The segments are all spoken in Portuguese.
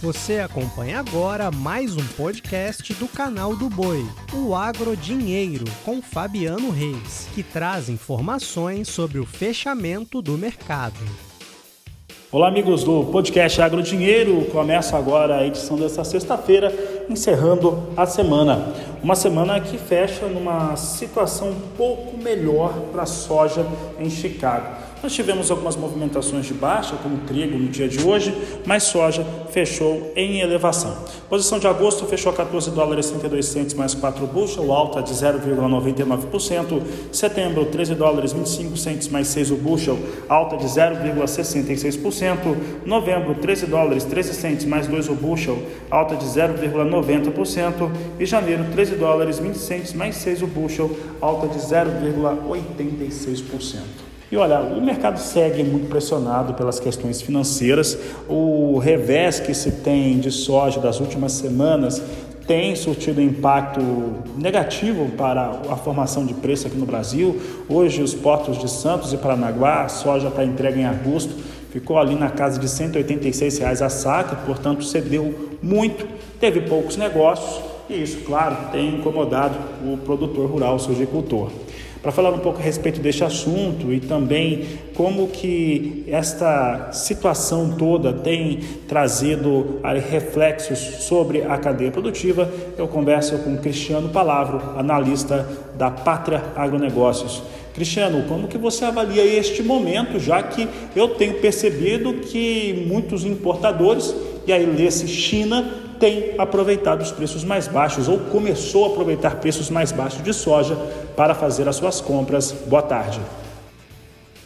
Você acompanha agora mais um podcast do canal do Boi, o Agro Dinheiro, com Fabiano Reis, que traz informações sobre o fechamento do mercado. Olá, amigos do podcast Agro Dinheiro. Começa agora a edição dessa sexta-feira, encerrando a semana. Uma semana que fecha numa situação um pouco melhor para a soja em Chicago. Nós tivemos algumas movimentações de baixa, como trigo no dia de hoje, mas soja fechou em elevação. Posição de agosto fechou a 14 dólares 32 centos mais 4 bushel, alta de 0,99%. Setembro, 13 dólares 25 centos mais 6 o bushel, alta de 0,66%. Novembro, 13 dólares 13 centos mais 2 o bushel, alta de 0,90%. E janeiro, 13 dólares 20 centos mais 6 o bushel, alta de 0,86%. E olha, o mercado segue muito pressionado pelas questões financeiras. O revés que se tem de soja das últimas semanas tem surtido impacto negativo para a formação de preço aqui no Brasil. Hoje, os portos de Santos e Paranaguá, a soja para entrega em agosto, ficou ali na casa de 186 reais a saca, portanto, cedeu muito, teve poucos negócios e isso, claro, tem incomodado o produtor rural, o agricultor para falar um pouco a respeito deste assunto e também como que esta situação toda tem trazido reflexos sobre a cadeia produtiva, eu converso com Cristiano Palavro, analista da Pátria Agronegócios. Cristiano, como que você avalia este momento, já que eu tenho percebido que muitos importadores, e aí lê-se China, tem aproveitado os preços mais baixos ou começou a aproveitar preços mais baixos de soja para fazer as suas compras. Boa tarde.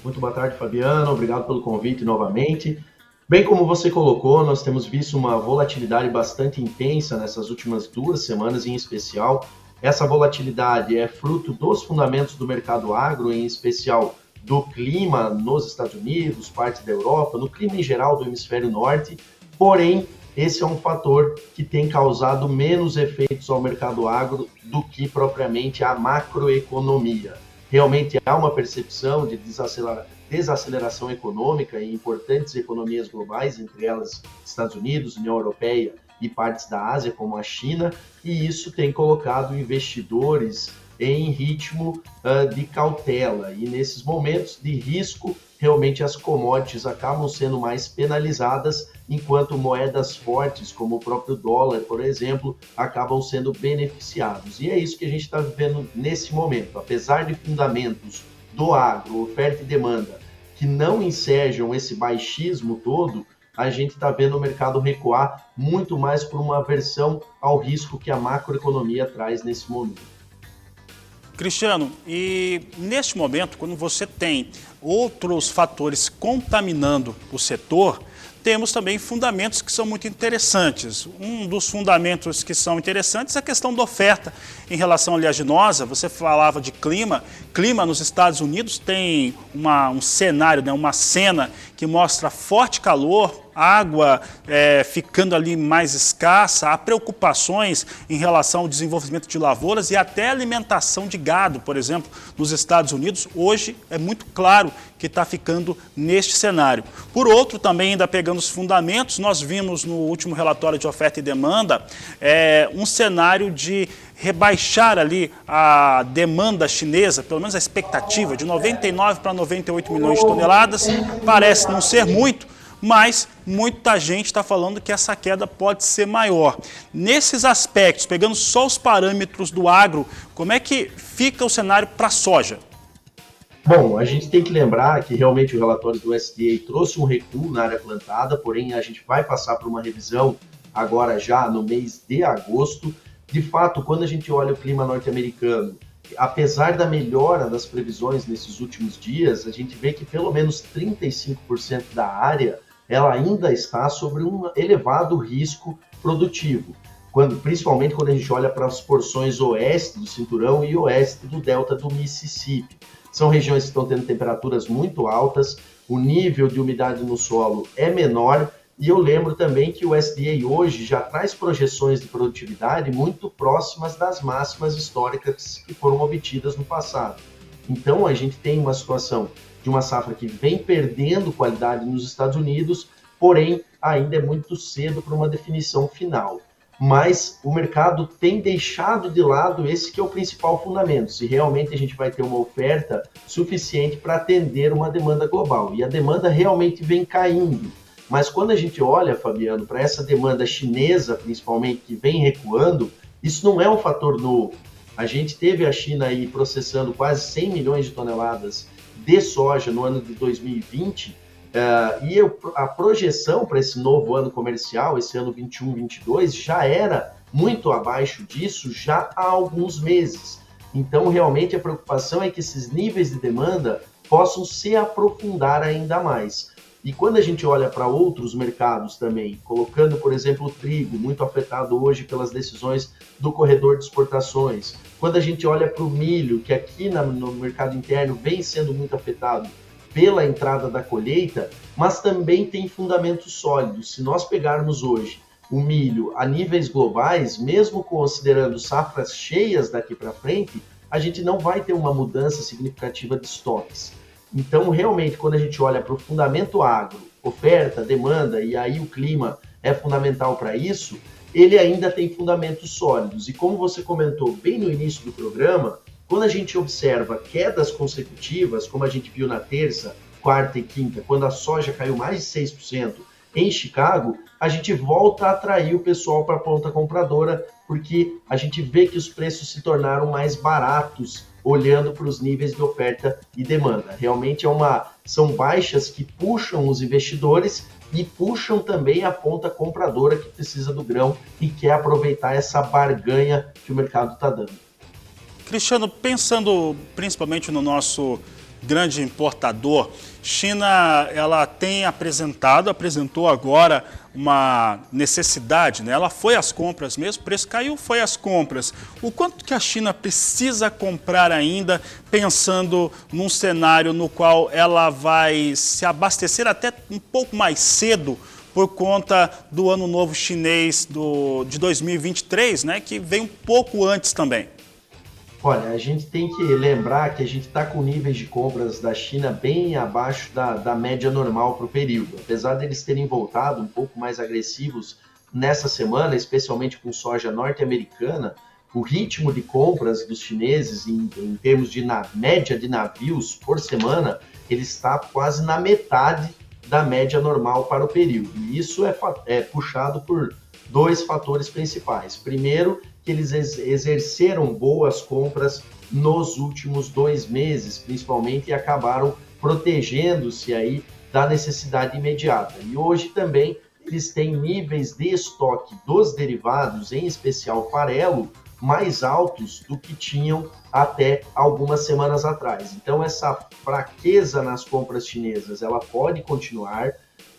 Muito boa tarde, Fabiano. Obrigado pelo convite novamente. Bem como você colocou, nós temos visto uma volatilidade bastante intensa nessas últimas duas semanas, em especial. Essa volatilidade é fruto dos fundamentos do mercado agro, em especial do clima nos Estados Unidos, parte da Europa, no clima em geral do hemisfério norte. Porém, esse é um fator que tem causado menos efeitos ao mercado agro do que propriamente a macroeconomia. Realmente há uma percepção de desaceleração econômica em importantes economias globais, entre elas Estados Unidos, União Europeia e partes da Ásia, como a China, e isso tem colocado investidores em ritmo uh, de cautela. E nesses momentos de risco, realmente as commodities acabam sendo mais penalizadas, enquanto moedas fortes, como o próprio dólar, por exemplo, acabam sendo beneficiados. E é isso que a gente está vivendo nesse momento. Apesar de fundamentos do agro, oferta e demanda, que não ensejam esse baixismo todo, a gente está vendo o mercado recuar muito mais por uma aversão ao risco que a macroeconomia traz nesse momento. Cristiano, e neste momento, quando você tem outros fatores contaminando o setor, temos também fundamentos que são muito interessantes. Um dos fundamentos que são interessantes é a questão da oferta em relação à oleaginosa. Você falava de clima. Clima nos Estados Unidos tem uma, um cenário, né, uma cena que mostra forte calor, água é, ficando ali mais escassa, há preocupações em relação ao desenvolvimento de lavouras e até alimentação de gado, por exemplo, nos Estados Unidos, hoje é muito claro que está ficando neste cenário. Por outro, também ainda pegando os fundamentos, nós vimos no último relatório de oferta e demanda é, um cenário de rebaixar ali a demanda chinesa, pelo menos a expectativa, de 99 para 98 milhões de toneladas, parece não ser muito, mas muita gente está falando que essa queda pode ser maior. Nesses aspectos, pegando só os parâmetros do agro, como é que fica o cenário para a soja? Bom, a gente tem que lembrar que realmente o relatório do SDA trouxe um recuo na área plantada, porém a gente vai passar por uma revisão agora já no mês de agosto. De fato, quando a gente olha o clima norte-americano, apesar da melhora das previsões nesses últimos dias, a gente vê que pelo menos 35% da área ela ainda está sobre um elevado risco produtivo, quando, principalmente quando a gente olha para as porções oeste do cinturão e oeste do delta do Mississippi. São regiões que estão tendo temperaturas muito altas, o nível de umidade no solo é menor, e eu lembro também que o SDA hoje já traz projeções de produtividade muito próximas das máximas históricas que foram obtidas no passado. Então a gente tem uma situação de uma safra que vem perdendo qualidade nos Estados Unidos, porém ainda é muito cedo para uma definição final. Mas o mercado tem deixado de lado esse que é o principal fundamento, se realmente a gente vai ter uma oferta suficiente para atender uma demanda global. E a demanda realmente vem caindo. Mas quando a gente olha, Fabiano, para essa demanda chinesa, principalmente, que vem recuando, isso não é um fator novo. A gente teve a China aí processando quase 100 milhões de toneladas de soja no ano de 2020, Uh, e eu, a projeção para esse novo ano comercial, esse ano 21-22, já era muito abaixo disso já há alguns meses. Então, realmente, a preocupação é que esses níveis de demanda possam se aprofundar ainda mais. E quando a gente olha para outros mercados também, colocando, por exemplo, o trigo, muito afetado hoje pelas decisões do corredor de exportações, quando a gente olha para o milho, que aqui no mercado interno vem sendo muito afetado pela entrada da colheita, mas também tem fundamentos sólidos. Se nós pegarmos hoje o milho a níveis globais, mesmo considerando safras cheias daqui para frente, a gente não vai ter uma mudança significativa de estoques. Então, realmente, quando a gente olha para o fundamento agro, oferta, demanda, e aí o clima é fundamental para isso, ele ainda tem fundamentos sólidos. E como você comentou bem no início do programa, quando a gente observa quedas consecutivas, como a gente viu na terça, quarta e quinta, quando a soja caiu mais de 6% em Chicago, a gente volta a atrair o pessoal para a ponta compradora, porque a gente vê que os preços se tornaram mais baratos olhando para os níveis de oferta e demanda. Realmente é uma são baixas que puxam os investidores e puxam também a ponta compradora que precisa do grão e quer aproveitar essa barganha que o mercado está dando. Cristiano, pensando principalmente no nosso grande importador, China ela tem apresentado, apresentou agora uma necessidade, né? ela foi às compras mesmo, o preço caiu, foi às compras. O quanto que a China precisa comprar ainda, pensando num cenário no qual ela vai se abastecer até um pouco mais cedo por conta do ano novo chinês do, de 2023, né, que vem um pouco antes também. Olha, a gente tem que lembrar que a gente está com níveis de compras da China bem abaixo da, da média normal para o período. Apesar deles terem voltado um pouco mais agressivos nessa semana, especialmente com soja norte-americana, o ritmo de compras dos chineses em, em termos de na, média de navios por semana, ele está quase na metade da média normal para o período. E isso é, é puxado por dois fatores principais. Primeiro, que eles exerceram boas compras nos últimos dois meses, principalmente, e acabaram protegendo-se aí da necessidade imediata. E hoje também eles têm níveis de estoque dos derivados, em especial farelo, mais altos do que tinham até algumas semanas atrás. Então essa fraqueza nas compras chinesas, ela pode continuar,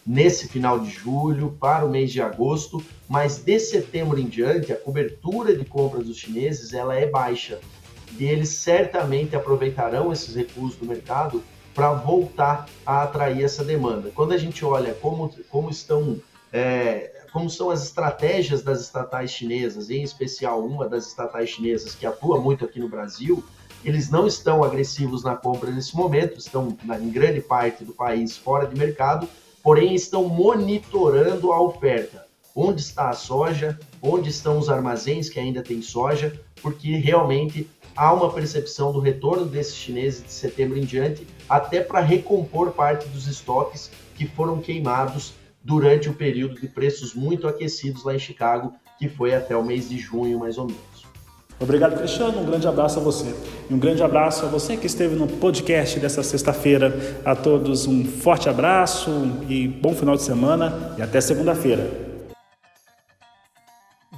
nesse final de julho, para o mês de agosto, mas de setembro em diante, a cobertura de compras dos chineses ela é baixa. E eles certamente aproveitarão esses recursos do mercado para voltar a atrair essa demanda. Quando a gente olha como, como estão é, como são as estratégias das estatais chinesas, em especial uma das estatais chinesas que atua muito aqui no Brasil, eles não estão agressivos na compra nesse momento, estão em grande parte do país fora de mercado, porém estão monitorando a oferta. Onde está a soja, onde estão os armazéns que ainda tem soja, porque realmente há uma percepção do retorno desses chineses de setembro em diante, até para recompor parte dos estoques que foram queimados durante o período de preços muito aquecidos lá em Chicago, que foi até o mês de junho, mais ou menos. Obrigado, Cristiano. Um grande abraço a você. E um grande abraço a você que esteve no podcast dessa sexta-feira. A todos um forte abraço e bom final de semana e até segunda-feira.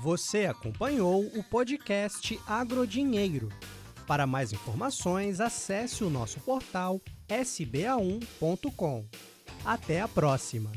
Você acompanhou o podcast Agrodinheiro. Para mais informações, acesse o nosso portal sba1.com. Até a próxima!